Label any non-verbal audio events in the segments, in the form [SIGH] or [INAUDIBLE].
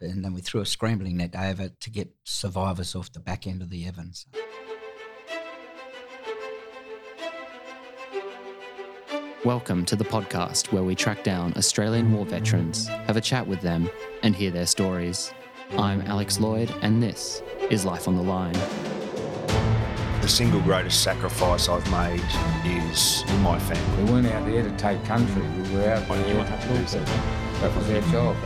and then we threw a scrambling net over to get survivors off the back end of the Evans. Welcome to the podcast where we track down Australian war veterans, have a chat with them, and hear their stories. I'm Alex Lloyd, and this is Life on the Line. The single greatest sacrifice I've made is my family. We weren't out there to take country, we were out there to do something. That was our job.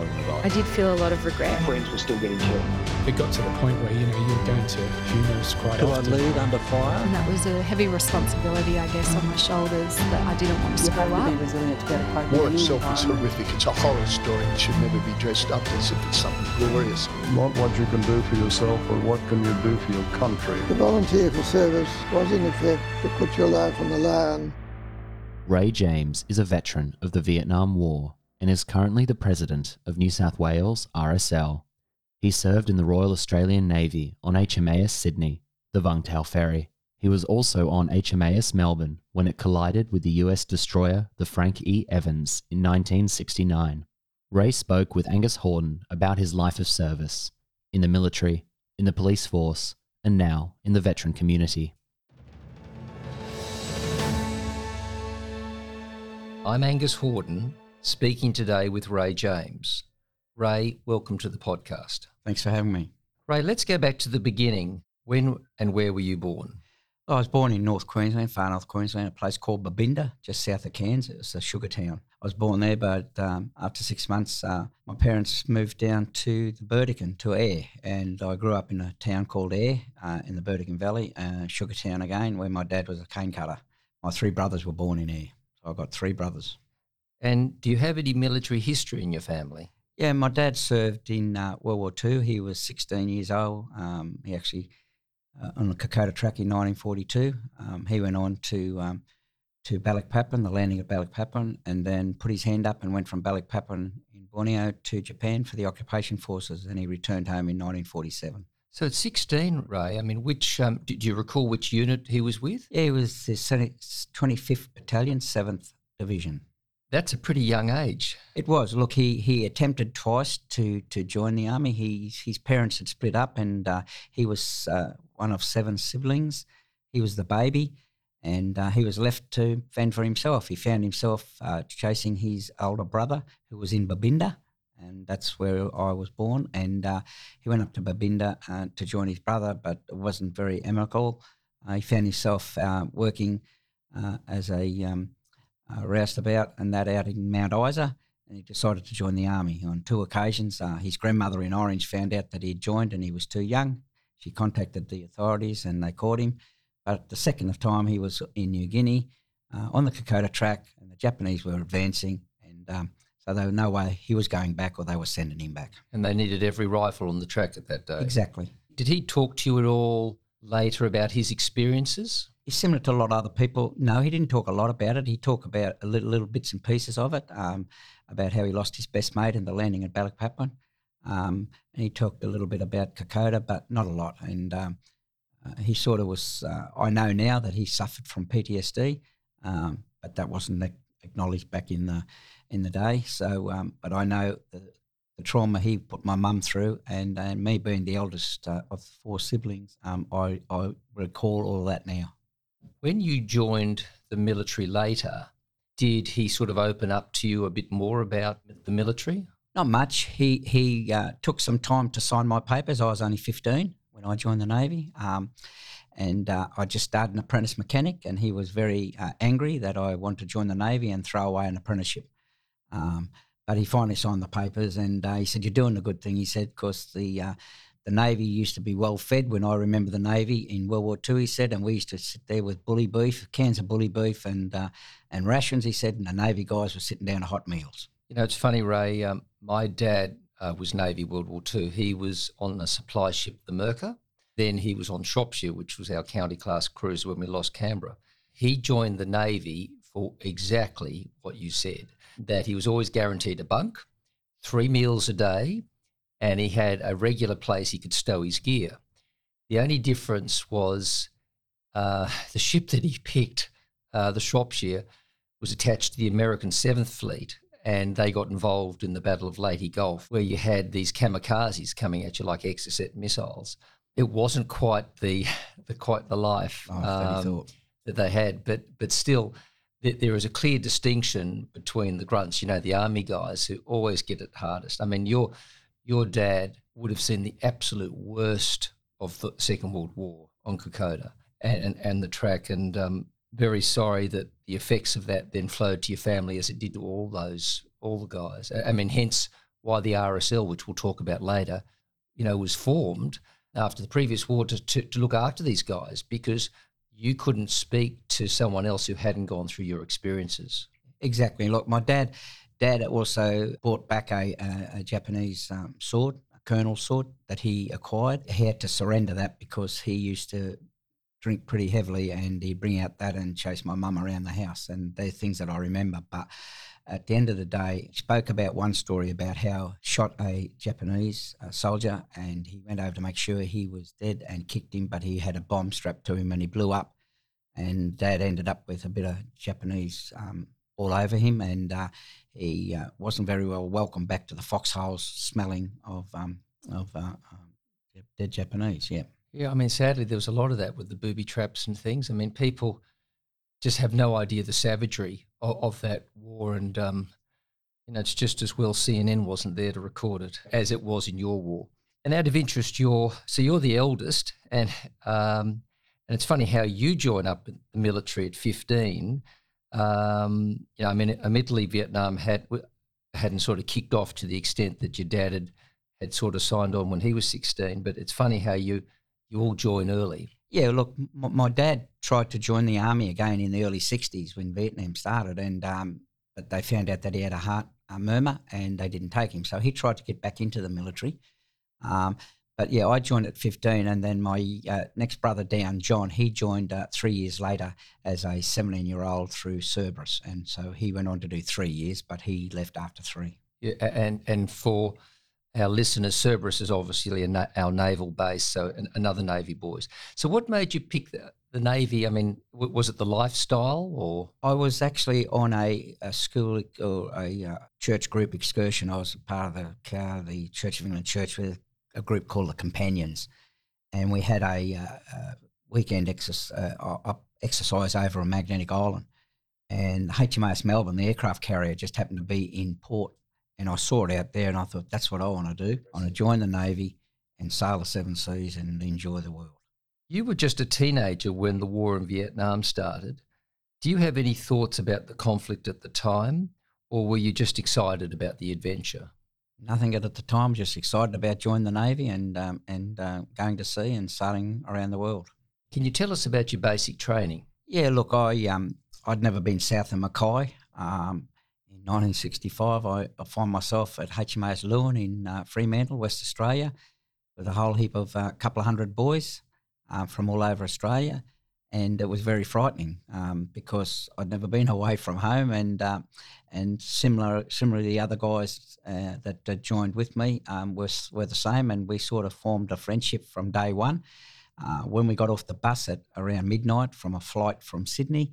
I did feel a lot of regret. Friends were still getting killed. It got to the point where, you know, you were going to funerals quite Do I lead under fire? And that was a heavy responsibility, I guess, on my shoulders that I didn't want to screw up. Be resilient to better cope War itself is horrific. It's a horror story. It should never be dressed up as if it's something glorious. Not what you can do for yourself, but what can you do for your country. The volunteer for service was in effect to put your life on the line. Ray James is a veteran of the Vietnam War and is currently the president of New South Wales RSL. He served in the Royal Australian Navy on HMAS Sydney, the Vung Tau ferry. He was also on HMAS Melbourne when it collided with the US destroyer the Frank E. Evans in 1969. Ray spoke with Angus Hordern about his life of service in the military, in the police force, and now in the veteran community. I'm Angus Hordern, speaking today with Ray James. Ray, welcome to the podcast. Thanks for having me. Ray, let's go back to the beginning. When and where were you born? I was born in North Queensland, far North Queensland, a place called Babinda, just south of Cairns. It was a sugar town. I was born there, but um, after six months, uh, my parents moved down to the Burdekin, to Ayr, and I grew up in a town called Ayr uh, in the Burdekin Valley, uh, sugar town again, where my dad was a cane cutter. My three brothers were born in Ayr, so I've got three brothers. And do you have any military history in your family? Yeah, my dad served in uh, World War II. He was 16 years old. Um, he actually uh, on the Kokoda track in 1942. Um, he went on to um, to Balikpapan, the landing at Balikpapan, and then put his hand up and went from Balikpapan in Borneo to Japan for the occupation forces. And he returned home in 1947. So at 16, Ray, I mean, which um, do do you recall which unit he was with? Yeah, he was the 25th Battalion, 7th Division. That's a pretty young age. It was. Look, he, he attempted twice to, to join the army. He, his parents had split up, and uh, he was uh, one of seven siblings. He was the baby, and uh, he was left to fend for himself. He found himself uh, chasing his older brother, who was in Babinda, and that's where I was born. And uh, he went up to Babinda uh, to join his brother, but it wasn't very amicable. he found himself working as a um, uh, roustabout and that out in Mount Isa, and he decided to join the army. On two occasions, uh, his grandmother in Orange found out that he had joined and he was too young. She contacted the authorities and they caught him. But the second time he was in New Guinea uh, on the Kokoda track, and the Japanese were advancing, and um, so there was no way he was going back or they were sending him back. And they needed every rifle on the track at that day. Exactly. Did he talk to you at all later about his experiences? He's similar to a lot of other people. No, he didn't talk a lot about it. He talked about a little, little bits and pieces of it, um, about how he lost his best mate in the landing at Balikpapan. Um, and he talked a little bit about Kokoda, but not a lot. And um, uh, he sort of was, uh, I know now that he suffered from PTSD, um, but that wasn't acknowledged back in the in the day. So, um, but I know the, the trauma he put my mum through, and, and me being the eldest uh, of four siblings, um, I, I recall all that now. When you joined the military later, did he sort of open up to you a bit more about the military? Not much. He he uh, took some time to sign my papers. I was only fifteen when I joined the navy, um, and uh, I just started an apprentice mechanic. And he was very uh, angry that I wanted to join the navy and throw away an apprenticeship. Um, but he finally signed the papers, and uh, he said, "You're doing a good thing." He said, "Because the uh, the Navy used to be well fed when I remember the Navy in World War II, he said, and we used to sit there with bully beef, cans of bully beef and uh, and rations, he said, and the Navy guys were sitting down to hot meals. You know, it's funny, Ray. Um, my dad uh, was Navy World War II. He was on a supply ship, the Mercer. Then he was on Shropshire, which was our county class cruiser when we lost Canberra. He joined the Navy for exactly what you said that he was always guaranteed a bunk, three meals a day, and he had a regular place he could stow his gear. The only difference was uh, [LAUGHS] the ship that he picked, uh, the Shropshire, was attached to the American Seventh Fleet, and they got involved in the Battle of Leyte Gulf, where you had these kamikazes coming at you like Exocet missiles. It wasn't quite the, [LAUGHS] the quite the life Oh, um, that they had, but but still, th- there is a clear distinction between the grunts. You know, the army guys who always get it hardest. I mean, your your dad would have seen the absolute worst of the Second World War on Kokoda and, and, and the track, and um, very sorry that the effects of that then flowed to your family as it did to all those all the guys. I mean, hence why the RSL, which we'll talk about later, you know, was formed after the previous war to, to, to look after these guys because you couldn't speak to someone else who hadn't gone through your experiences. Exactly. Look, my dad, dad also brought back a, a, a Japanese um, sword, a colonel's sword that he acquired. He had to surrender that because he used to drink pretty heavily, and he'd bring out that and chase my mum around the house. And they're things that I remember. But at the end of the day, he spoke about one story about how shot a Japanese uh, soldier, and he went over to make sure he was dead and kicked him, but he had a bomb strapped to him, and he blew up and Dad ended up with a bit of Japanese um, all over him, and uh, he uh, wasn't very well welcomed back to the foxholes, smelling of um, of uh, um, dead Japanese. Yeah, Yeah, I mean, sadly, there was a lot of that with the booby traps and things. I mean, people just have no idea the savagery of, of that war, and um, you know, it's just as well CNN wasn't there to record it as it was in your war. And out of interest, you're so you're the eldest, and um, and it's funny how you join up in the military at 15. Um, you know, I mean, admittedly, Vietnam had hadn't sort of kicked off to the extent that your dad had had sort of signed on when he was 16. But it's funny how you you all join early. yeah. Look, m- my dad tried to join the army again in the early '60s when Vietnam started, and um, but they found out that he had a heart uh, murmur, and they didn't take him. So he tried to get back into the military. Um, but yeah, I joined at 15, and then my uh, next brother down, John, he joined uh, three years later as a 17 year old through Cerberus. And so he went on to do three years, but he left after three. Yeah, and and for our listeners, Cerberus is obviously a na- our naval base, so an, another Navy boys. So, what made you pick the, the Navy? I mean, w- was it the lifestyle or? I was actually on a, a school or a uh, church group excursion. I was part of the car, the Church of England Church with a group called the Companions, and we had a, uh, uh weekend exercise, uh, exercise over on Magnetic Island. And HMAS Melbourne, the aircraft carrier, just happened to be in port, and I saw it out there, and I thought that's what I want to do. I want to join the Navy and sail the seven seas and enjoy the world. You were just a teenager when the war in Vietnam started. Do you have any thoughts about the conflict at the time, or were you just excited about the adventure? Nothing at the time, just excited about joining the Navy and um, and uh, going to sea and sailing around the world. Can you tell us about your basic training? Yeah, look, I um, I'd never been south of Mackay. Um, in 1965, I, I find myself at HMAS Lewin in uh, Fremantle, West Australia, with a whole heap of a uh, couple of hundred boys uh, from all over Australia, and it was very frightening um, because I'd never been away from home, and uh, and similar similarly, the other guys uh, that uh, joined with me um, were were the same, and we sort of formed a friendship from day one. Uh, when we got off the bus at around midnight from a flight from Sydney,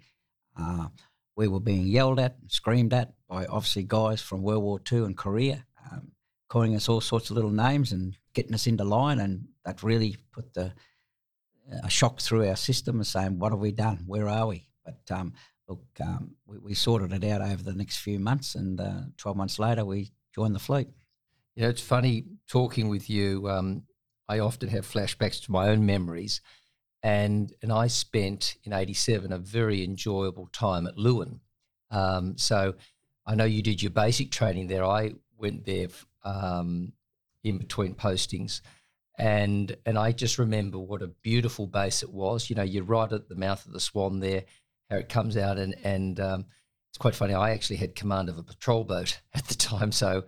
uh, we were being yelled at, screamed at by obviously guys from World War II and Korea, um, calling us all sorts of little names and getting us into line, and that really put the a shock through our system and saying, "What have we done? Where are we?" But um, look, um, we, we, sorted it out over the next few months, and uh, twelve months later, we joined the fleet. You know, it's funny talking with you. Um, I often have flashbacks to my own memories, and and I spent in '87 a very enjoyable time at Lewin. Um, so I know you did your basic training there. I went there um, in between postings and and I just remember what a beautiful base it was. You know, you're right at the mouth of the Swan there, how it comes out, and and um, it's quite funny. I actually had command of a patrol boat [LAUGHS] at the time, so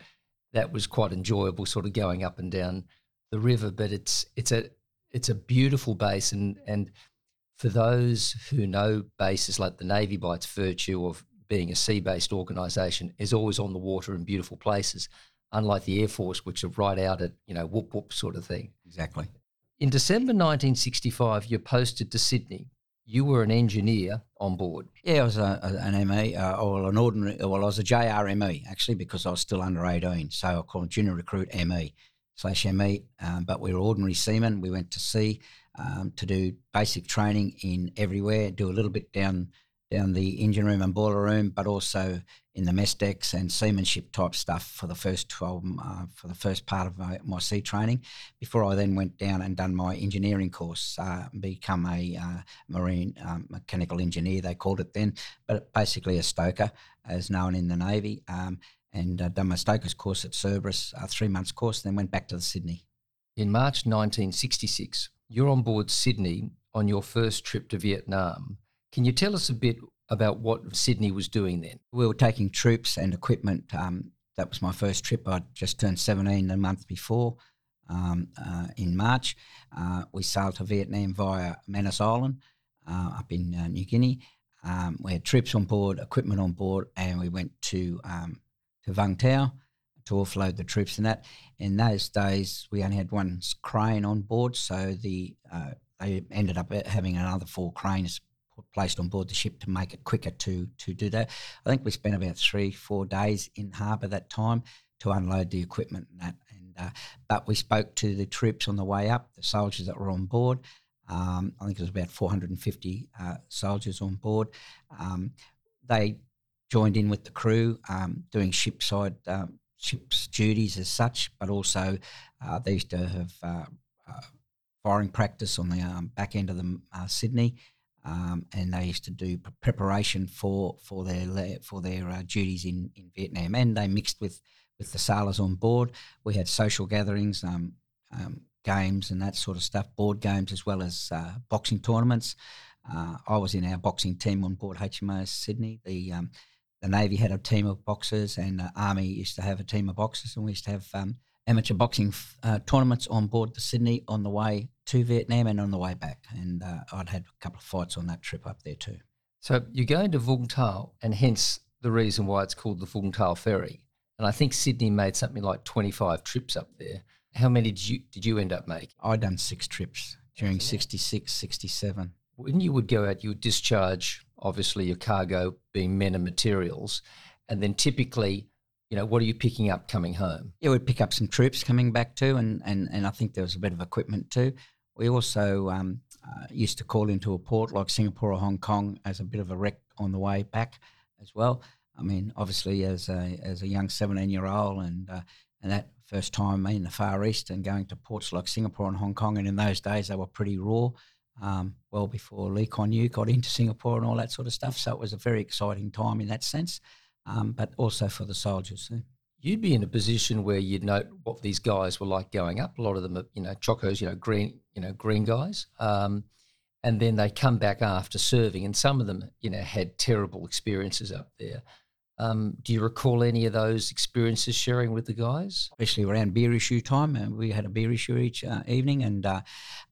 that was quite enjoyable, sort of going up and down the river. But it's it's a it's a beautiful base, and and for those who know bases like the Navy by its virtue of being a sea-based organisation, is always on the water in beautiful places unlike the Air Force, which are right out at, you know, whoop whoop sort of thing. Exactly. In December 1965, you're posted to Sydney. You were an engineer on board. Yeah, I was a, an ME, uh, or an ordinary, well, I was a JRME actually because I was still under 18. So I called junior recruit ME slash ME, um, but we were ordinary seamen. We went to sea um, to do basic training in everywhere, do a little bit down down the engine room and boiler room, but also in the mess decks and seamanship type stuff for the first 12, uh, for the first part of my, my, sea training before I then went down and done my engineering course, uh, become a uh, marine um, mechanical engineer, they called it then, but basically a stoker as known in the Navy. Um, and uh, done my stoker's course at Cerberus, a three months course, then went back to the Sydney. In March 1966, you're on board Sydney on your first trip to Vietnam can you tell us a bit about what Sydney was doing then? We were taking troops and equipment. Um, that was my first trip. I'd just turned 17 a month before um, uh, in March. Uh, we sailed to Vietnam via Manus Island uh, up in uh, New Guinea. Um, we had troops on board, equipment on board, and we went to um, to Vung Tau to offload the troops and that. In those days, we only had one crane on board, so the uh, they ended up having another four cranes placed on board the ship to make it quicker to to do that. I think we spent about three four days in harbour that time to unload the equipment and that. And uh, but we spoke to the troops on the way up, the soldiers that were on board. Um, I think it was about 450 uh, soldiers on board. Um, they joined in with the crew um, doing shipside um, ship's duties as such, but also uh, they used to have uh, uh, firing practice on the um, back end of the uh, Sydney um, and they used to do preparation for for their for their uh, duties in, in Vietnam, and they mixed with with the sailors on board. We had social gatherings, um, um, games, and that sort of stuff, board games as well as uh, boxing tournaments. Uh, I was in our boxing team on board HMAS Sydney. The um, the Navy had a team of boxers, and the Army used to have a team of boxers, and we used to have um, amateur boxing uh, tournaments on board the Sydney on the way to Vietnam and on the way back. And uh, I'd had a couple of fights on that trip up there too. So you're going to Vung Tau, and hence the reason why it's called the Vung Tau Ferry. And I think Sydney made something like 25 trips up there. How many did you did you end up making? I'd done six trips during 66, 67. When you would go out, you would discharge, obviously, your cargo being men and materials. And then typically you know, what are you picking up coming home? Yeah, we'd pick up some troops coming back too, and, and, and I think there was a bit of equipment too. We also um, uh, used to call into a port like Singapore or Hong Kong as a bit of a wreck on the way back as well. I mean, obviously, as a as a young seventeen year old, and uh, and that first time in the Far East and going to ports like Singapore and Hong Kong, and in those days they were pretty raw. Um, well before Lee Kuan Yew got into Singapore and all that sort of stuff. So it was a very exciting time in that sense um, but also for the soldiers. You'd be in a position where you'd know what these guys were like going up. A lot of them are, you know, chocos, you know, green, you know, green guys. Um, and then they come back after serving, and some of them, you know, had terrible experiences up there. Um, do you recall any of those experiences sharing with the guys? Especially around beer issue time, and we had a beer issue each uh, evening, and uh,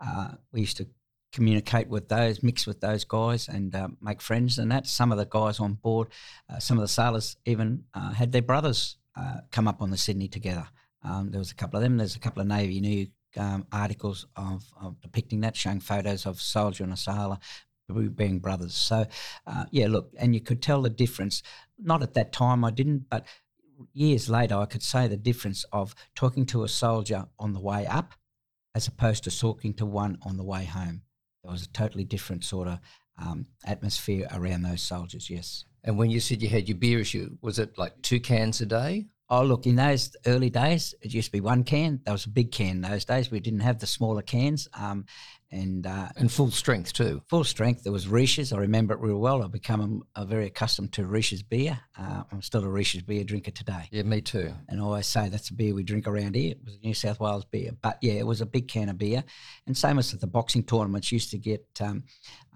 uh, we used to communicate with those, mix with those guys, and uh, make friends. And that some of the guys on board, uh, some of the sailors even uh, had their brothers uh, come up on the Sydney together. Um, there was a couple of them. There's a couple of Navy New um, articles of, of, depicting that, showing photos of soldier and a sailor being brothers. So, uh, yeah, look, and you could tell the difference. Not at that time, I didn't, but years later, I could say the difference of talking to a soldier on the way up as opposed to talking to one on the way home. There was a totally different sort of um, atmosphere around those soldiers, yes. And when you said you had your beer issue, was it like two cans a day? Oh, look, in those early days, it used to be one can. That was a big can those days. We didn't have the smaller cans. Um, and uh, and full strength too. Full strength. There was Resch's. I remember it real well. I've become a, a very accustomed to Resch's beer. Uh, I'm still a Resch's beer drinker today. Yeah, me too. And I always say that's a beer we drink around here. It was a New South Wales beer. But yeah, it was a big can of beer. And same as at the boxing tournaments, used to get um,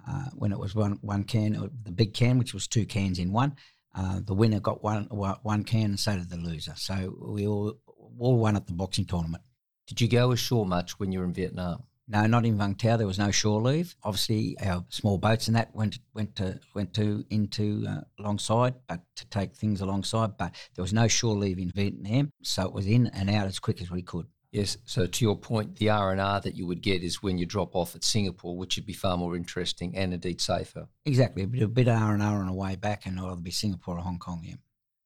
uh, when it was one one can, uh, the big can, which was two cans in one. Uh, the winner got one one can, and so did the loser. So we all all won at the boxing tournament. Did you go ashore much when you were in Vietnam? No, not in Vung Tau. There was no shore leave. Obviously, our small boats and that went went to went to into uh, alongside, but to take things alongside. But there was no shore leave in Vietnam, so it was in and out as quick as we could. Yes. So to your point, the R and R that you would get is when you drop off at Singapore, which would be far more interesting and indeed safer. Exactly, a bit, a bit R and R on the way back, and it'll either be Singapore or Hong Kong. Yeah.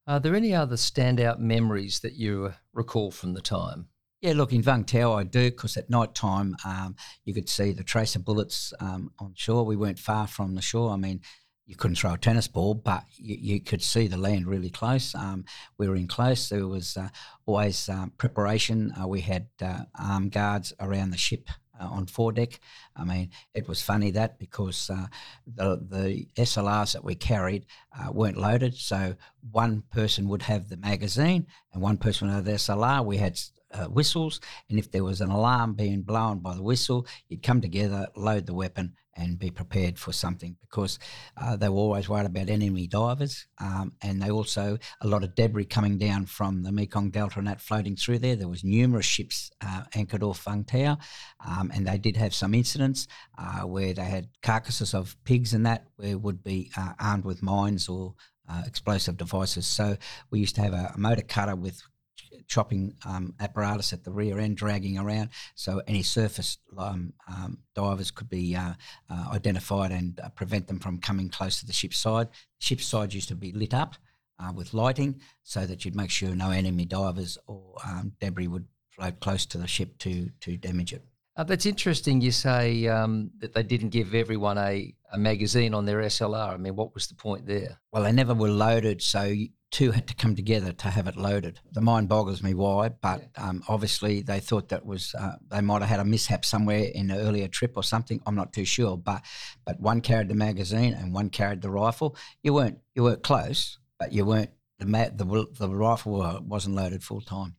Are there any other standout memories that you recall from the time? Yeah, look, in Vung Tau I do, because at night time um, you could see the tracer bullets um, on shore. We weren't far from the shore. I mean, you couldn't throw a tennis ball, but you, you could see the land really close. Um, we were in close. There was uh, always um, preparation. Uh, we had uh, armed guards around the ship uh, on foredeck. I mean, it was funny that because uh, the the SLRs that we carried uh, weren't loaded, so one person would have the magazine and one person would have the SLR. We had uh, whistles, and if there was an alarm being blown by the whistle, you'd come together, load the weapon, and be prepared for something because uh, they were always worried about enemy divers, um, and they also a lot of debris coming down from the Mekong Delta and that floating through there. There was numerous ships uh, anchored off Vung Tau, um, and they did have some incidents uh, where they had carcasses of pigs and that where would be uh, armed with mines or uh, explosive devices. So we used to have a, a motor cutter with chopping um, apparatus at the rear end dragging around so any surface um, um, divers could be uh, uh, identified and uh, prevent them from coming close to the ship's side. Ship's side used to be lit up uh, with lighting so that you'd make sure no enemy divers or um, debris would float close to the ship to, to damage it. Uh, that's interesting. You say um, that they didn't give everyone a, a magazine on their SLR. I mean, what was the point there? Well, they never were loaded, so two had to come together to have it loaded. The mind boggles me why, but um, obviously they thought that was uh, they might have had a mishap somewhere in an earlier trip or something. I'm not too sure, but but one carried the magazine and one carried the rifle. You weren't you weren't close, but you weren't the ma- the, the rifle wasn't loaded full time.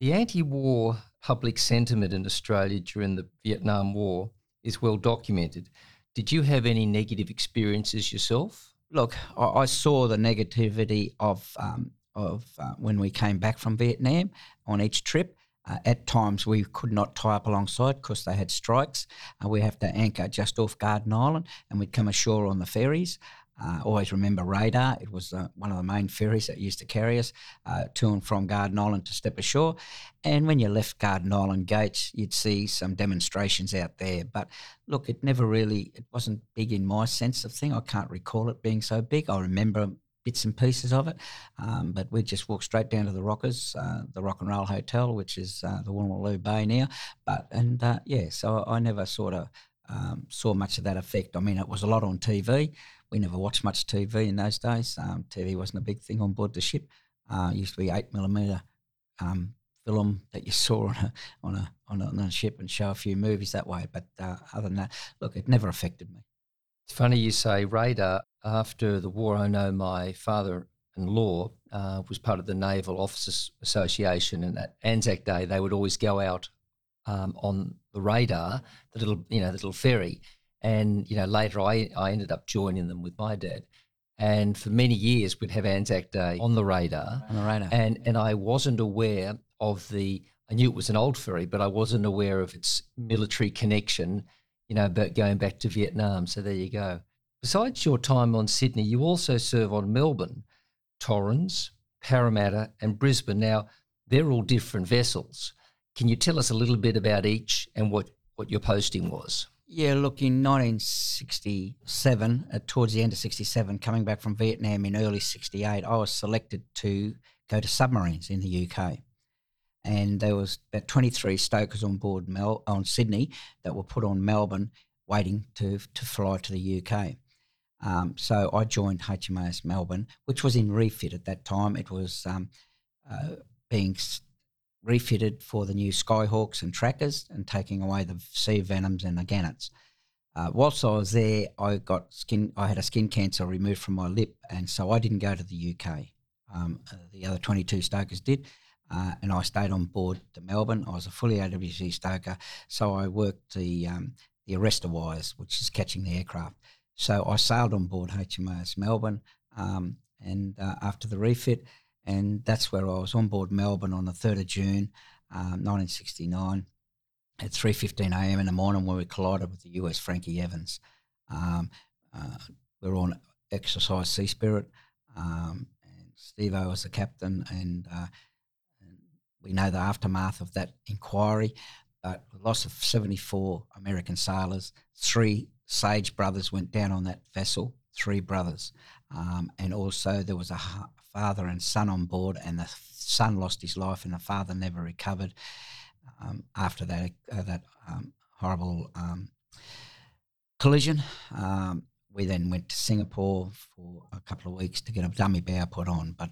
The anti-war public sentiment in Australia during the Vietnam War is well documented. Did you have any negative experiences yourself? Look, I, I saw the negativity of um, of uh, when we came back from Vietnam on each trip. Uh, at times, we could not tie up alongside because they had strikes. Uh, we have to anchor just off Garden Island, and we'd come ashore on the ferries. Uh, always remember Radar. It was uh, one of the main ferries that used to carry us uh, to and from Garden Island to step ashore. And when you left Garden Island gates, you'd see some demonstrations out there. But look, it never really, it wasn't big in my sense of thing. I can't recall it being so big. I remember bits and pieces of it. Um, but we just walked straight down to the Rockers, uh, the Rock and Roll Hotel, which is uh, the Woolloomooloo Bay now. But and uh, yeah, so I never sort of um, saw much of that effect. I mean, it was a lot on TV we never watched much TV in those days. Um, TV wasn't a big thing on board the ship. Uh, it used to be eight millimeter um, film that you [LAUGHS] saw on a, on a on a on a ship and show a few movies that way. But uh, other than that, look, it never affected me. It's funny you say radar. After the war, I know my father-in-law uh, was part of the Naval Officers Association, and at Anzac Day they would always go out um, on the radar, the little you know the little ferry, and, you know, later I, I ended up joining them with my dad. And for many years, we'd have Anzac Day on the radar. On the radar. And, and I wasn't aware of the, I knew it was an old ferry, but I wasn't aware of its military connection, you know, but going back to Vietnam. So there you go. Besides your time on Sydney, you also serve on Melbourne, Torrens, Parramatta, and Brisbane. Now, they're all different vessels. Can you tell us a little bit about each and what, what your posting was? Yeah, look, in 1967, uh, towards the end of 67, coming back from Vietnam in early 68, I was selected to go to submarines in the UK. And there was about 23 stokers on board Mel- on Sydney that were put on Melbourne waiting to, to fly to the UK. Um, so I joined HMAS Melbourne, which was in refit at that time. It was um, uh, being refitted for the new Skyhawks and trackers and taking away the sea venoms and the gannets. Uh, whilst I was there, I got skin. I had a skin cancer removed from my lip, and so I didn't go to the UK. Um, uh, the other 22 stokers did, uh, and I stayed on board to Melbourne. I was a fully AWC stoker, so I worked the um, the arrestor wires, which is catching the aircraft. So I sailed on board HMAS Melbourne, um, and uh, after the refit, and that's where I was on board Melbourne on the 3rd of June, um, 1969, at 3.15 a.m. in the morning when we collided with the US Frankie Evans. Um, uh, we were on exercise Sea Spirit, um, and Steve O was the captain, and, uh, we know the aftermath of that inquiry, but the loss of 74 American sailors, three Sage brothers went down on that vessel, three brothers. Um, and also there was a father and son on board, and the son lost his life, and the father never recovered um, after that, uh, that um, horrible um, collision. Um, we then went to Singapore for a couple of weeks to get a dummy bow put on, but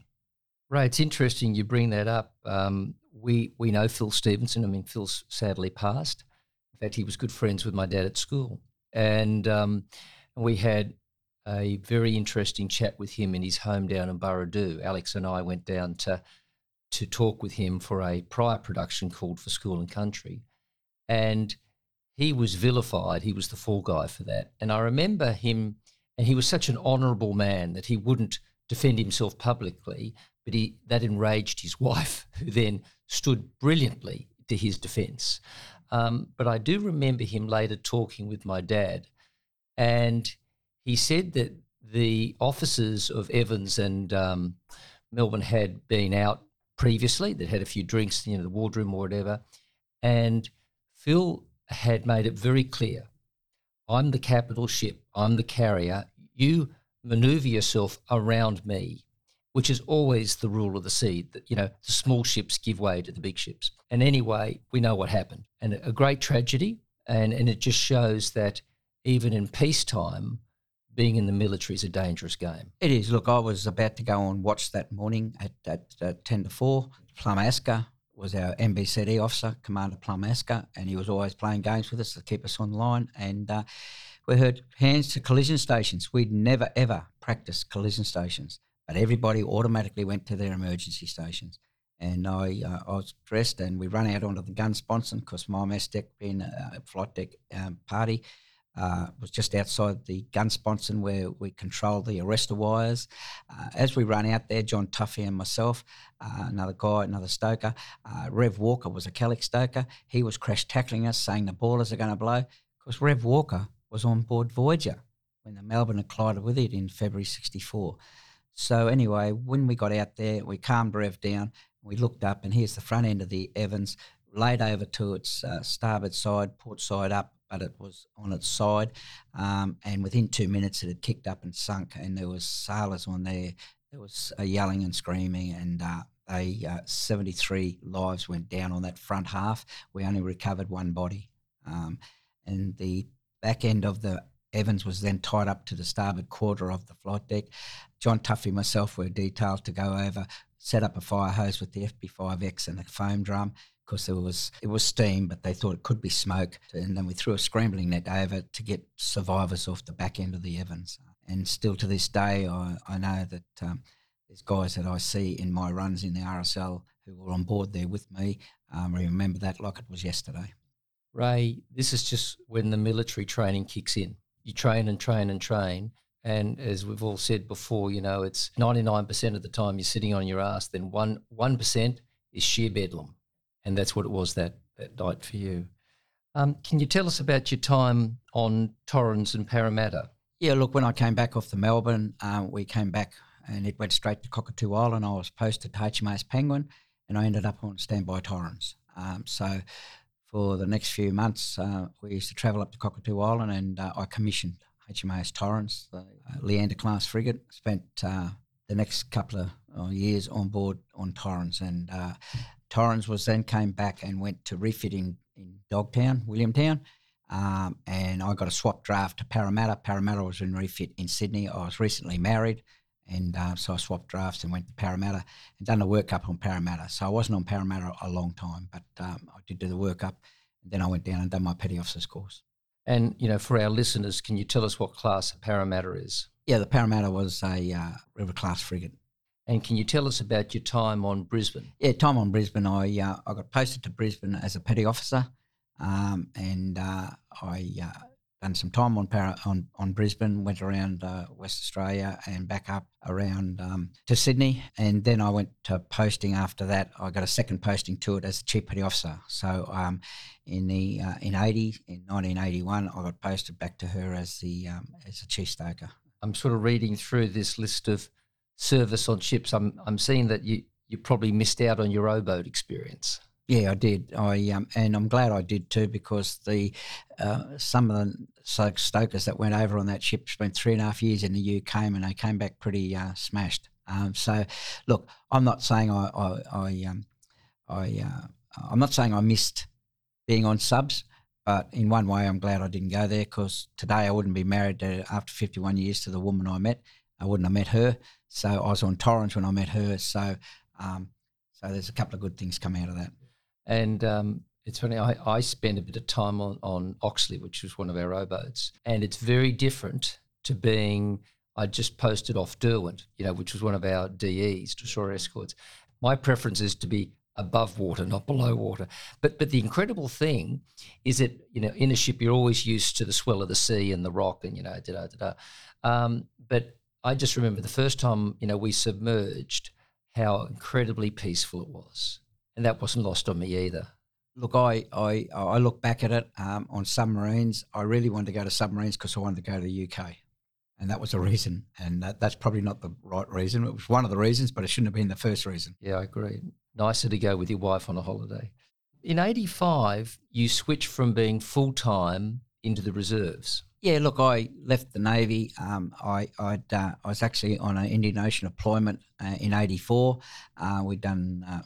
Ray, it's interesting you bring that up. Um, we we know Phil Stevenson. I mean, Phil's sadly passed. In fact, he was good friends with my dad at school, and we had a very interesting chat with him in his home down in Burradoo. Alex and I went down to to talk with him for a prior production called For School and Country, and he was vilified. He was the fall guy for that, and I remember him. And he was such an honourable man that he wouldn't defend himself publicly, but he, that enraged his [LAUGHS] wife, who then stood brilliantly to his defence. Um, but I do remember him later talking with my dad, and he said that the officers of Evans and um, Melbourne had been out previously, that had a few drinks, you know, the wardroom or whatever, and Phil had made it very clear I'm the capital ship, I'm the carrier, you maneuver yourself around me which is always the rule of the sea that you know the small ships give way to the big ships. And anyway we know what happened and a great tragedy and and it just shows that even in peacetime being in the military is a dangerous game. It is. Look i was about to go and watch that morning at, at, at 10 to 4 plum asker was our NBCD officer commander plum asker and he was always playing games with us to keep us on line and uh, we heard hands to collision stations. We'd never ever practiced collision stations but everybody automatically went to their emergency stations. And I, uh, I was dressed, and we ran out onto the gun sponson because my mess deck, being a flight deck um, party, uh, was just outside the gun sponson where we control the arrestor wires. Uh, as we ran out there, John Tuffy and myself, uh, another guy, another stoker, uh, Rev Walker was a Calic stoker. He was crash tackling us, saying the ballers are going to blow. Because Rev Walker was on board Voyager when the Melbourne had collided with it in February 64. So anyway, when we got out there, we calmed Rev down. We looked up, and here's the front end of the Evans, laid over to its uh, starboard side, port side up, but it was on its side. Um, and within two minutes, it had kicked up and sunk, and there was sailors on there. There was uh, yelling and screaming, and uh, they, uh, 73 lives went down on that front half. We only recovered one body. Um, and the back end of the Evans was then tied up to the starboard quarter of the flight deck. John Tuffy and myself were detailed to go over, set up a fire hose with the FB5X and a foam drum because there was it was steam, but they thought it could be smoke. And then we threw a scrambling net over to get survivors off the back end of the Evans. And still to this day, I, I know that um, there's guys that I see in my runs in the RSL who were on board there with me. Um, I remember that like it was yesterday. Ray, this is just when the military training kicks in you train and train and train. And as we've all said before, you know, it's 99% of the time you're sitting on your ass, then one, 1% is sheer bedlam. And that's what it was that, that night for you. Um, can you tell us about your time on Torrens and Parramatta? Yeah, look, when I came back off the Melbourne, uh, we came back and it went straight to Cockatoo Island. I was posted to HMAS Penguin and I ended up on standby Torrens. Um, so for the next few months, uh, we used to travel up to Cockatoo Island and uh, I commissioned HMAS Torrens, the uh, Leander class frigate. Spent uh, the next couple of uh, years on board on Torrens, and Torrens was then came back and went to refit in, in Dogtown, Williamstown. Um, and I got a swap draft to Parramatta. Parramatta was in refit in Sydney. I was recently married, and uh, so I swapped drafts and went to Parramatta and done the workup on Parramatta. So I wasn't on Parramatta a long time, but um, I did do the workup. And then I went down and done my petty officer's course. And you know, for our listeners, can you tell us what class a Parramatta is? Yeah, the Parramatta was a uh, river class frigate. And can you tell us about your time on Brisbane? Yeah, time on Brisbane. I uh, I got posted to Brisbane as a petty officer, um, and uh, I uh, done some time on para, on on Brisbane, went around uh, West Australia and back up around um, to Sydney, and then I went to posting after that. I got a second posting to it as a chief petty officer. So um, in the uh, in eighty in nineteen eighty one, I got posted back to her as the um, as a chief stoker. I'm sort of reading through this list of service on ships. I'm I'm seeing that you you probably missed out on your O-boat experience. Yeah, I did. I um, and I'm glad I did too because the uh, some of the stokers that went over on that ship spent three and a half years in the UK and they came back pretty uh, smashed. Um, so, look, I'm not saying I I, I um, I uh, I'm not saying I missed being on subs, but in one way, I'm glad I didn't go there because today I wouldn't be married to, after 51 years to the woman I met. I wouldn't have met her. So I was on Torrens when I met her. So, um, so there's a couple of good things come out of that. And um, it's funny, I, I spent a bit of time on, on Oxley, which was one of our O-boats, and it's very different to being. I just posted off Derwent, you know, which was one of our DEs, destroyer escorts. My preference is to be above water, not below water. But but the incredible thing is that you know in a ship you're always used to the swell of the sea and the rock and you know da da da. Um, but I just remember the first time you know we submerged, how incredibly peaceful it was, and that wasn't lost on me either. Look, I I, I look back at it um, on submarines. I really wanted to go to submarines because I wanted to go to the UK. And that was a reason. And that, that's probably not the right reason. It was one of the reasons, but it shouldn't have been the first reason. Yeah, I agree nicer to go with your wife on a holiday. In 85, you switched from being full time into the reserves. Yeah, look, I left the Navy. Um, I I'd, uh, I was actually on an Indian Ocean deployment uh, in '84. Uh, we'd done uh,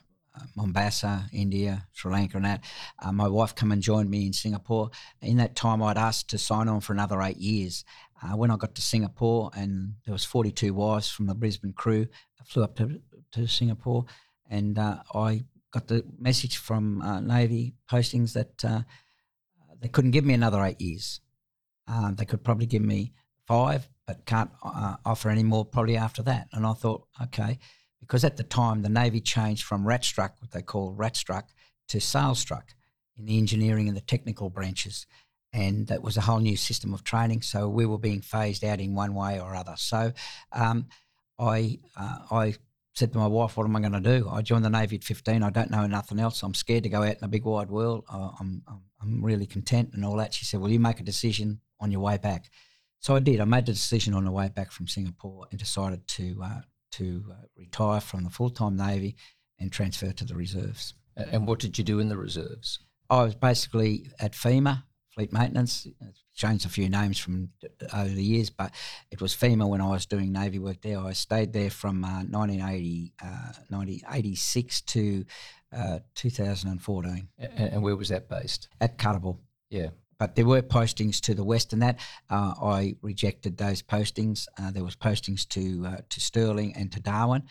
Mombasa, India, Sri Lanka, and that. Uh, my wife come and joined me in Singapore. In that time, I'd asked to sign on for another eight years. Uh, when I got to Singapore, and there was 42 wives from the Brisbane crew, I flew up to to Singapore and uh, I got the message from uh, Navy postings that uh, they couldn't give me another eight years. Um, they could probably give me five, but can't uh, offer any more probably after that. And I thought, okay, because at the time the Navy changed from rat struck, what they call rat struck, to sail struck in the engineering and the technical branches. And that was a whole new system of training. So we were being phased out in one way or other. So um, I uh, I said to my wife, "What am I going to do?" I joined the Navy at 15. I don't know nothing else. I'm scared to go out in a big wide world. I'm, I'm, I'm really content and all that. She said, "Well, you make a decision on your way back." So I did. I made the decision on the way back from Singapore and decided to uh, to uh, retire from the full time Navy and transfer to the reserves. And what did you do in the reserves? I was basically at FIMA fleet maintenance. It's changed a few names from over the years, but it was FIMA when I was doing Navy work there. I stayed there from uh, 1980, uh, 1986 to uh, 2014. And, and, where was that based? At Cuttable. Yeah. But there were postings to the west, and that uh, I rejected those postings. Uh, there was postings to uh, to Stirling and to Darwin,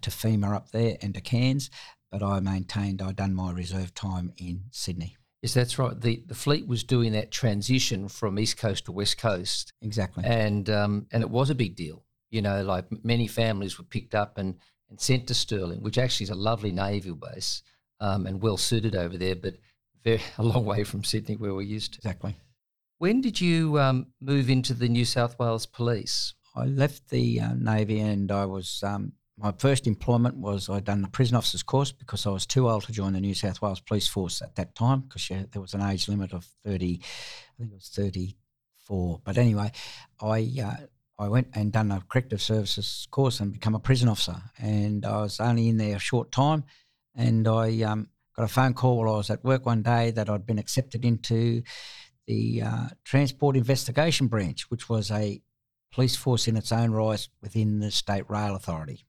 to FIMA up there, and to Cairns. But I maintained I'd done my reserve time in Sydney. Yes, that's right. The the fleet was doing that transition from east coast to west coast. Exactly. And um, and it was a big deal. You know, like many families were picked up and, and sent to Stirling, which actually is a lovely naval base um, and well suited over there, but [LAUGHS] a long way from Sydney where we're used to. Exactly. When did you um, move into the New South Wales Police? I left the uh, Navy and I was um, my first employment was I'd done the prison officers course because I was too old to join the New South Wales Police Force at that time because yeah, there was an age limit of 30, I think it was 34. But anyway, I uh, I went and done a corrective services course and become a prison officer. And I was only in there a short time, and I um, got a phone call while I was at work one day that I'd been accepted into the uh, Transport Investigation Branch, which was a police force in its own right within the State Rail Authority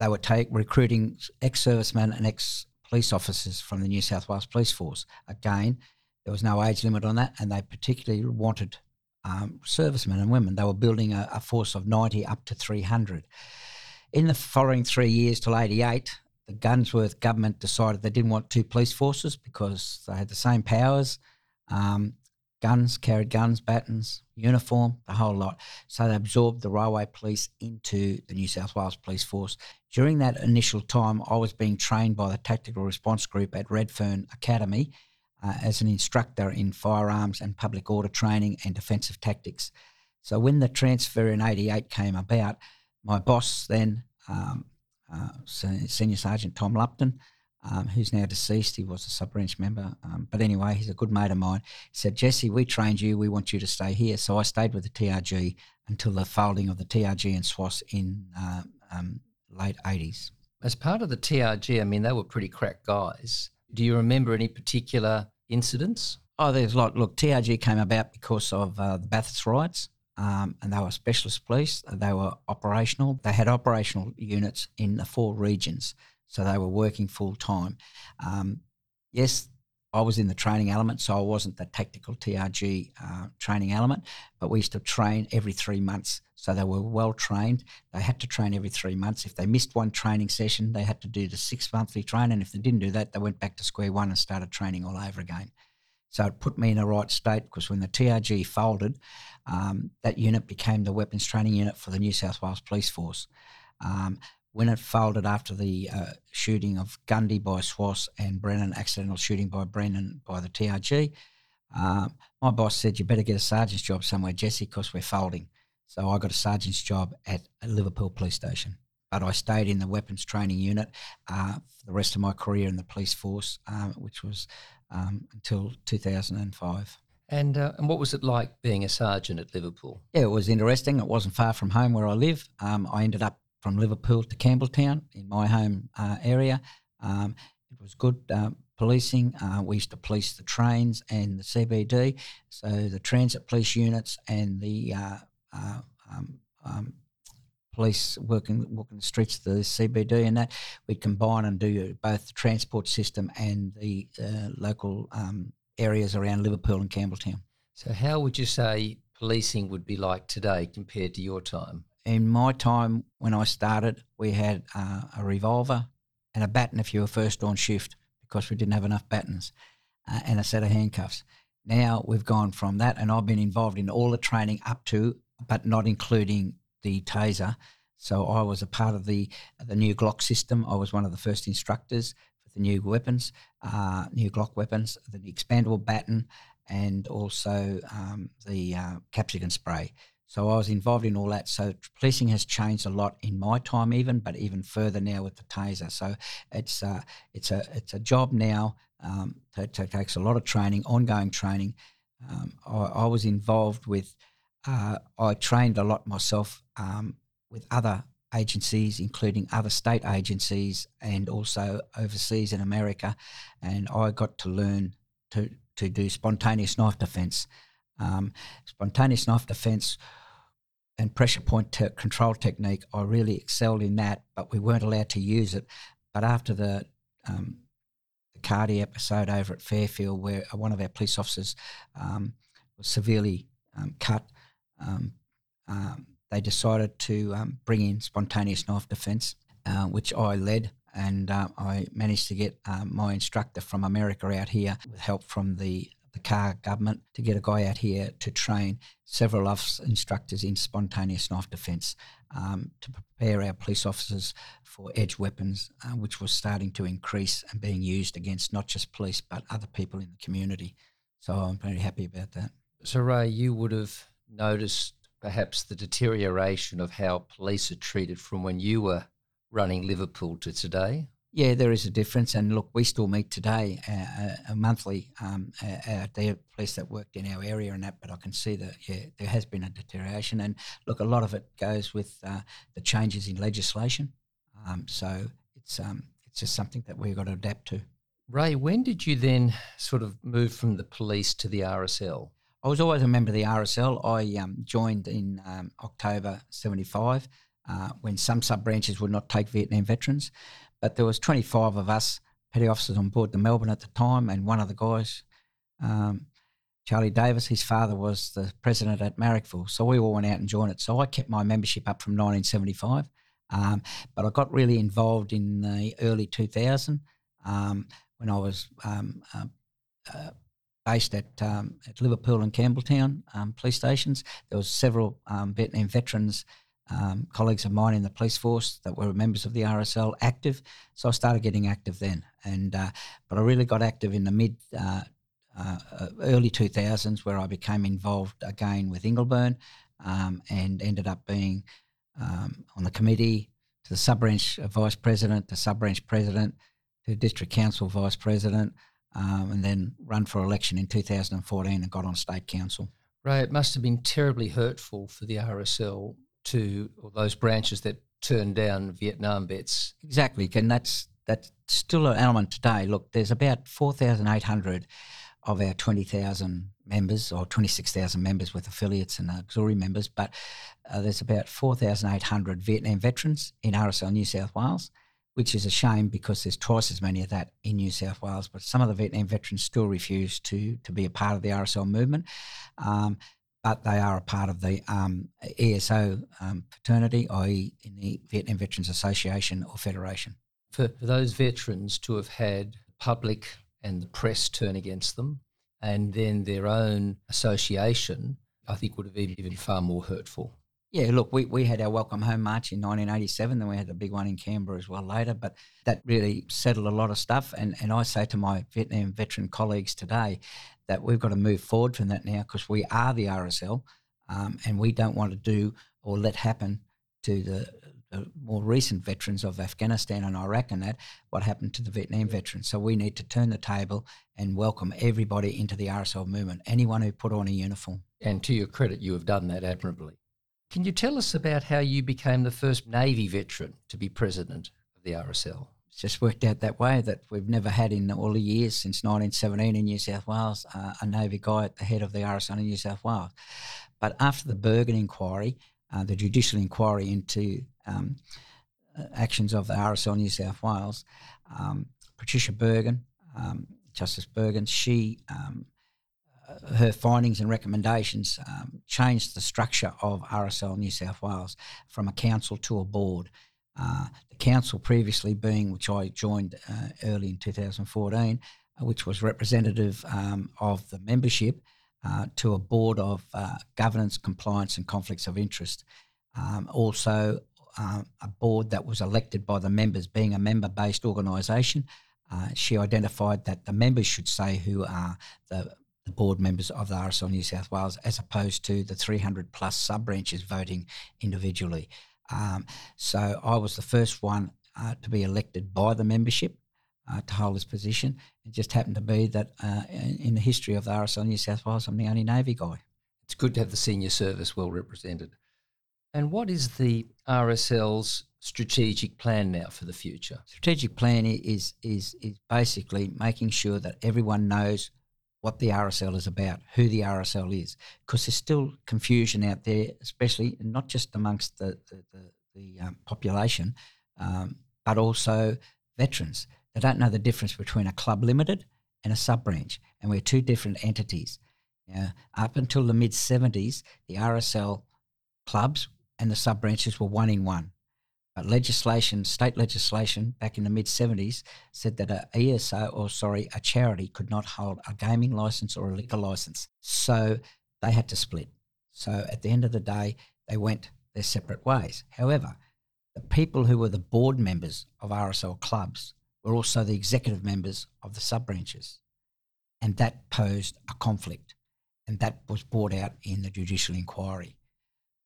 they were take, recruiting ex servicemen and ex police officers from the New South Wales Police Force. Again, there was no age limit on that, and they particularly wanted um, servicemen and women. They were building a, a, force of 90 up to 300. In the following three years till 88, the Unsworth government decided they didn't want two police forces because they had the same powers. Um, guns, carried guns, batons, uniform, the whole lot. So they absorbed the railway police into the New South Wales Police Force. During that initial time, I was being trained by the Tactical Response Group at Redfern Academy uh, as an instructor in firearms and public order training and defensive tactics. So when the transfer in 88 came about, my boss then, um, uh, Senior Sergeant Tom Lupton, um, who's now deceased. He was a sub branch member. Um, but anyway, he's a good mate of mine. He said, Jesse, we trained you. We want you to stay here. So I stayed with the TRG until the folding of the TRG and SWOS in uh, um, late 80s. As part of the TRG, I mean, they were pretty crack guys. Do you remember any particular incidents? Oh, there's a lot. Look, TRG came about because of uh, the Bathurst riots, um, and they were specialist police. They were operational. They had operational units in the four regions, so they were working full time. Um, yes, I was in the training element, so I wasn't the tactical TRG uh, training element, but we used to train every three months. So they were well trained. They had to train every three months. If they missed one training session, they had to do the six monthly training. If they didn't do that, they went back to square one and started training all over again. So it put me in the right state because when the TRG folded, um, that unit became the weapons training unit for the New South Wales Police Force. Um, when it folded after the uh, shooting of Gundy by SWOS and Brennan, accidental shooting by Brennan by the TRG, uh, my boss said, You better get a sergeant's job somewhere, Jesse, because we're folding. So I got a sergeant's job at Liverpool Police Station. But I stayed in the weapons training unit uh, for the rest of my career in the police force, uh, which was um, until 2005. And, uh, and what was it like being a sergeant at Liverpool? Yeah, it was interesting. It wasn't far from home where I live. Um, I ended up from Liverpool to Campbelltown in my home uh, area. Um, it was good uh, policing. Uh, we used to police the trains and the CBD, so the transit police units and the uh, uh, um, um, police working walking the streets of the CBD and that we'd combine and do both the transport system and the uh, local um, areas around Liverpool and Campbelltown. So, how would you say policing would be like today compared to your time? in my time when I started, we had uh, a revolver and a baton if you were first on shift because we didn't have enough batons uh, and a set of handcuffs. Now we've gone from that, and I've been involved in all the training up to, but not including the taser. So I was a part of the the new Glock system. I was one of the first instructors for the new weapons, uh, new Glock weapons, the expandable baton, and also um, the uh, capsicum spray. So I was involved in all that. So policing has changed a lot in my time, even, but even further now with the taser. So it's uh, it's a it's a job now um, that, that, takes a lot of training, ongoing training. Um, I, I, was involved with. Uh, I trained a lot myself um, with other agencies, including other state agencies and also overseas in America, and I got to learn to to do spontaneous knife defence. Um, spontaneous knife defence and pressure point te- control technique, I really excelled in that, but we weren't allowed to use it. But after the, um, the Cardi episode over at Fairfield, where one of our police officers um, was severely um, cut, um, um, they decided to um, bring in spontaneous knife defence, uh, which I led. And uh, I managed to get uh, my instructor from America out here with help from the the Carr government to get a guy out here to train several of us instructors in spontaneous knife defence um, to prepare our police officers for edge weapons, uh, which was starting to increase and being used against not just police but other people in the community. So I'm very happy about that. So, Ray, you would have noticed perhaps the deterioration of how police are treated from when you were running Liverpool to today? Yeah, there is a difference, and look, we still meet today, uh, uh, monthly, um, uh, the police that worked in our area and that. But I can see that yeah, there has been a deterioration, and look, a lot of it goes with uh, the changes in legislation. Um, so it's um, it's just something that we've got to adapt to. Ray, when did you then sort of move from the police to the RSL? I was always a member of the RSL. I um, joined in um, October '75 uh, when some sub branches would not take Vietnam veterans. But there was 25 of us petty officers on board the Melbourne at the time, and one of the guys, um, Charlie Davis, his father was the president at Marrickville. So we all went out and joined it. So I kept my membership up from 1975. Um, but I got really involved in the early 2000 um, when I was um, uh, uh, based at um, at Liverpool and Campbelltown um, police stations. There was several um, Vietnam veterans um, colleagues of mine in the police force that were members of the RSL active. So I started getting active then, and uh, but I really got active in the mid. Uh, uh, early 2000s, where I became involved again with Ingleburn um, and ended up being um, on the committee to the sub branch vice president, the sub branch president, to district council vice president, um, and then run for election in 2014 and got on state council. Ray, it must have been terribly hurtful for the RSL to or those branches that turned down Vietnam vets. Exactly, and that's that's still an element today. Look, there's about four thousand eight hundred of our twenty thousand members or twenty six thousand members with affiliates and auxiliary members, but uh, there's about four thousand eight hundred Vietnam veterans in RSL New South Wales which is a shame because there's twice as many of that in New South Wales. But some of the Vietnam veterans still refuse to to be a part of the RSL movement. Um, but they are a part of the um, ESO um, fraternity, i.e., in the Vietnam Veterans Association or Federation. For, for those veterans to have had public and the press turn against them, and then their own association, I think would have been even far more hurtful. Yeah, look, we, we had our Welcome Home March in 1987, then we had the big one in Canberra as well later, but that really settled a lot of stuff. And, and I say to my Vietnam veteran colleagues today that we've got to move forward from that now because we are the RSL um, and we don't want to do or let happen to the, the, more recent veterans of Afghanistan and Iraq and that what happened to the Vietnam veterans. So we need to turn the table and welcome everybody into the RSL movement, anyone who put on a uniform. And to your credit, you have done that admirably. Can you tell us about how you became the first Navy veteran to be president of the RSL? It's just worked out that way that we've never had in all the years since 1917 in New South Wales uh, a Navy guy at the head of the RSL in New South Wales. But after the Bergin inquiry, uh, the judicial inquiry into um, uh, actions of the RSL New South Wales, um, Patricia Bergin, um, Justice Bergin, she um, her findings and recommendations um, changed the structure of RSL New South Wales from a council to a board. Uh, the council previously being, which I joined uh, early in 2014, uh, which was representative um, of the membership, uh, to a board of uh, governance, compliance, and conflicts of interest. Um, also, uh, a board that was elected by the members, being a member based organisation. she identified that the members should say who are the the board members of the RSL New South Wales as opposed to the 300 plus sub branches voting individually. Um, so I was the first one uh, to be elected by the membership uh, to hold this position. It just happened to be that uh, in the history of the RSL New South Wales, I'm the only Navy guy. It's good to have the senior service well represented. And what is the RSL's strategic plan now for the future? Strategic plan is is is basically making sure that everyone knows what the RSL is about, who the RSL is, because there's still confusion out there, especially not just amongst the the, the, the um, population, um, but also veterans. They don't know the difference between a club limited and a sub branch, and we're two different entities. Up until the mid 70s, the RSL clubs and the sub branches were one in one. But legislation, state legislation back in the mid 70s said that a ESO, or sorry, a charity could not hold a gaming license or a liquor license. So they had to split. So at the end of the day, they went their separate ways. However, the people who were the board members of RSL clubs were also the executive members of the sub branches. And that posed a conflict. And that was brought out in the judicial inquiry.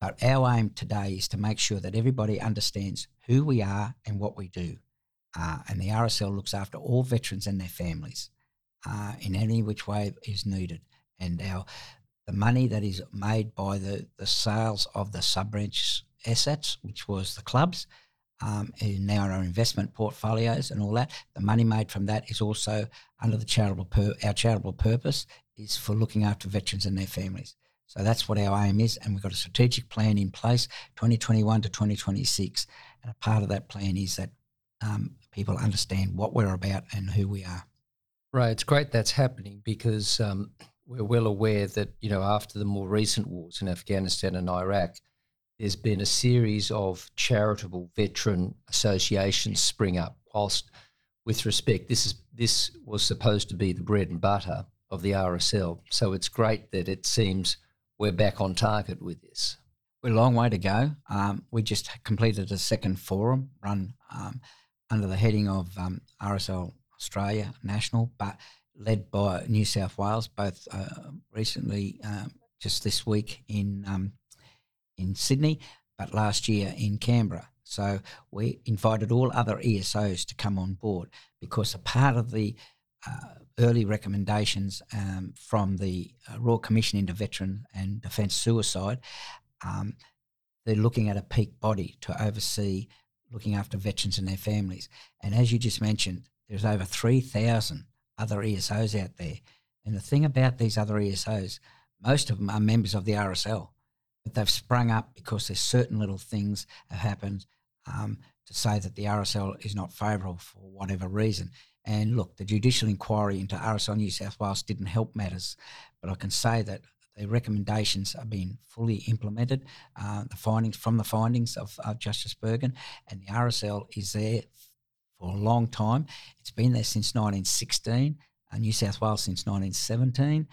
But our aim today is to make sure that everybody understands who we are and what we do. Uh, and the RSL looks after all veterans and their families uh, in any which way is needed. And our the money that is made by the, the sales of the sub branch assets, which was the clubs, um, and now our investment portfolios and all that, the money made from that is also under the charitable pur- our charitable purpose is for looking after veterans and their families. So that's what our aim is, and we've got a strategic plan in place, 2021 to 2026. And a part of that plan is that um, people understand what we're about and who we are. Right, it's great that's happening because um, we're well aware that you know after the more recent wars in Afghanistan and Iraq, there's been a series of charitable veteran associations spring up. Whilst, with respect, this is this was supposed to be the bread and butter of the RSL. So it's great that it seems we're back on target with this. We're a long way to go. Um, we just completed a second forum run um, under the heading of um, RSL Australia National, but led by New South Wales, both uh, recently, um, just this week in um, in Sydney, but last year in Canberra. So we invited all other ESOs to come on board because a part of the uh, early recommendations um, from the uh, Royal Commission into Veteran and Defence Suicide um, they're looking at a peak body to oversee looking after veterans and their families. And as you just mentioned, there's over 3,000 other ESOs out there. And the thing about these other ESOs, most of them are members of the RSL, but they've sprung up because there's certain little things have happened um, to say that the RSL is not favourable for whatever reason. And look, the judicial inquiry into RSL New South Wales didn't help matters, but I can say that the recommendations are being fully implemented. Uh, the findings from the findings of, of Justice Bergin and the RSL is there for a long time. It's been there since 1916, uh, New South Wales since 1917.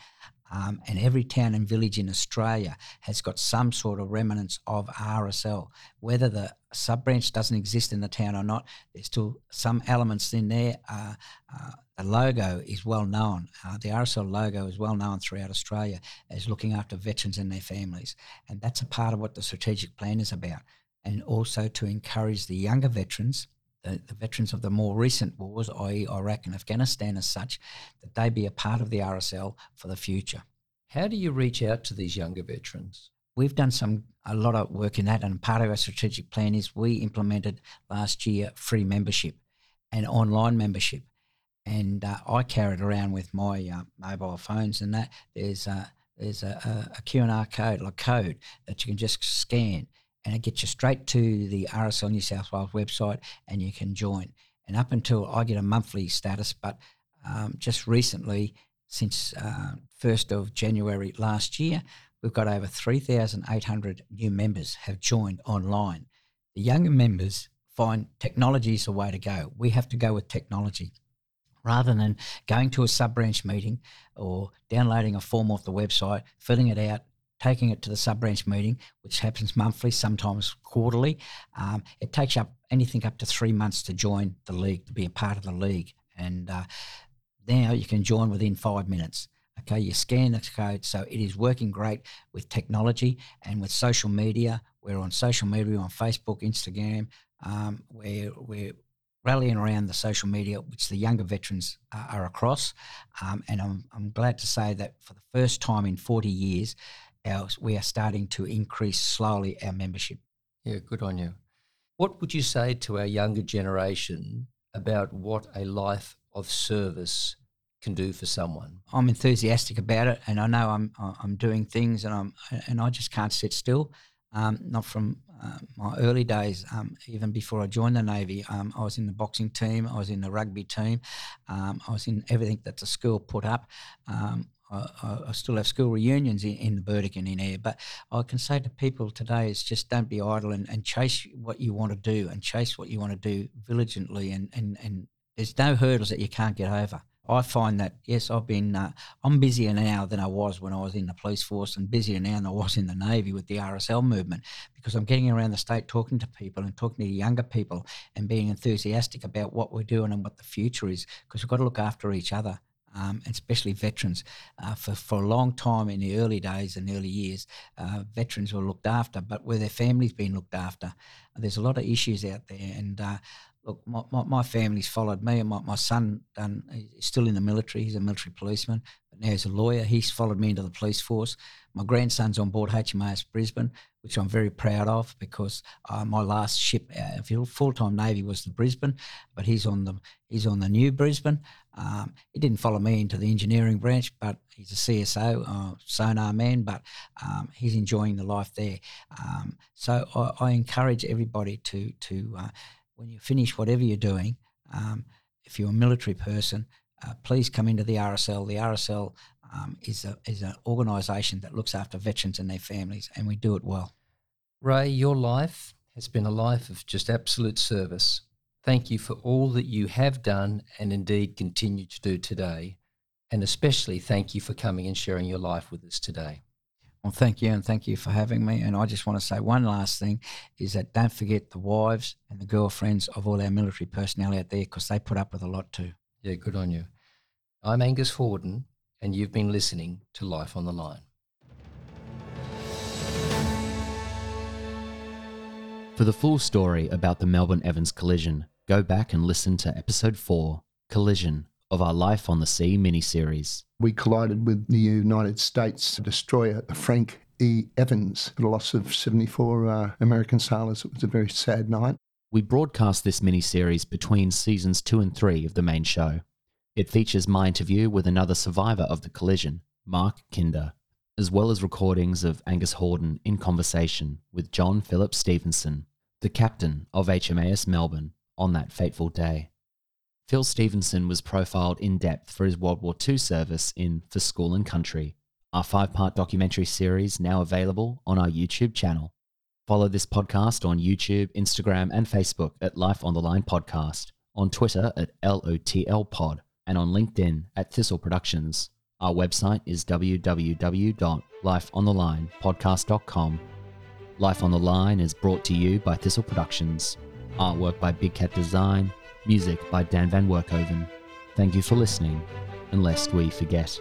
Um, and every town and village in Australia has got some sort of remnants of RSL. Whether the sub branch doesn't exist in the town or not, there's still some elements in there. Uh, uh, the logo is well known. Uh, the RSL logo is well known throughout Australia as looking after veterans and their families. And that's a part of what the strategic plan is about. And also to encourage the younger veterans the, the, veterans of the more recent wars, i.e., Iraq and Afghanistan, as such, that they be a part of the RSL for the future. How do you reach out to these younger veterans? We've done some a lot of work in that, and part of our strategic plan is we implemented last year free membership and online membership, and uh, I it around with my uh, mobile phones and that there's a there's a, a, a QR code, a code that you can just scan and it gets you straight to the RSL New South Wales website and you can join. And up until I get a monthly status, but um, just recently, since uh, 1st of January last year, we've got over 3,800 new members have joined online. The younger members find technology is the way to go. We have to go with technology. Rather than going to a sub branch meeting or downloading a form off the website, filling it out, taking it to the sub branch meeting, which happens monthly, sometimes quarterly. Um, it takes up anything up to three months to join the league, to be a part of the league. And uh, now you can join within five minutes. Okay, you scan the code. So it is working great with technology and with social media. We're on social media, we're on Facebook, Instagram. Um, we're, we're rallying around the social media, which the younger veterans uh, are across. Um, and I'm, I'm glad to say that for the first time in 40 years, our, we are starting to increase slowly our membership. Yeah, good on you. What would you say to our younger generation about what a life of service can do for someone? I'm enthusiastic about it, and I know I'm I'm doing things, and I'm and I just can't sit still. Um, not from uh, my early days, um, even before I joined the Navy. Um, I was in the boxing team, I was in the rugby team, um, I was in everything that the school put up. I, I, still have school reunions in, in the Burdekin in Ayr, but I can say to people today is just don't be idle and, and chase what you want to do and chase what you want to do diligently and, and, and there's no hurdles that you can't get over. I find that yes, I've been uh, I'm busier now than I was when I was in the police force, and busier now than I was in the navy with the RSL movement because I'm getting around the state talking to people and talking to younger people and being enthusiastic about what we're doing and what the future is because we've got to look after each other um, and especially veterans. Uh, for, for a long time in the early days and early years, uh, veterans were looked after, but were their families being looked after? There's a lot of issues out there, and uh, look, my, my, my, family's followed me, and my, my son done, is still in the military. He's a military policeman, but now he's a lawyer. He's followed me into the police force. My grandson's on board HMAS Brisbane, which I'm very proud of because uh, my last ship, uh, full time Navy, was the Brisbane, but he's on the he's on the new Brisbane. Um, he didn't follow me into the engineering branch, but he's a CSO, uh, sonar man, but um, he's enjoying the life there. Um, so I, I, encourage everybody to to uh, when you finish whatever you're doing, um, if you're a military person, uh, please come into the RSL. The RSL um, is a is an organisation that looks after veterans and their families, and we do it well. Ray, your life has been a life of just absolute service. Thank you for all that you have done and indeed continue to do today, and especially thank you for coming and sharing your life with us today. Well, thank you, and thank you for having me. And I just want to say one last thing is that don't forget the wives and the girlfriends of all our military personnel out there because they put up with a lot too. Yeah, good on you. I'm Angus Hordern, and you've been listening to Life on the Line. For the full story about the Melbourne Evans collision, go back and listen to episode 4, Collision, of our Life on the Sea miniseries. We collided with the United States destroyer, the Frank E. Evans, the loss of 74 uh, American sailors. It was a very sad night. We broadcast this mini-series between seasons two and three of the main show. It features my interview with another survivor of the collision, Mark Kinder, as well as recordings of Angus Hordern in conversation with John Philip Stevenson, the captain of HMAS Melbourne, on that fateful day. Phil Stevenson was profiled in depth for his World War II service in For School and Country, our five part documentary series now available on our YouTube channel. Follow this podcast on YouTube, Instagram, and Facebook at Life on the Line Podcast, on Twitter at LOTL Pod, and on LinkedIn at Thistle Productions. Our website is www.lifeonthelinepodcast.com. Life on the Line is brought to you by Thistle Productions. Artwork by Big Cat Design, music by Dan Van Workhoven. Thank you for listening, and lest we forget.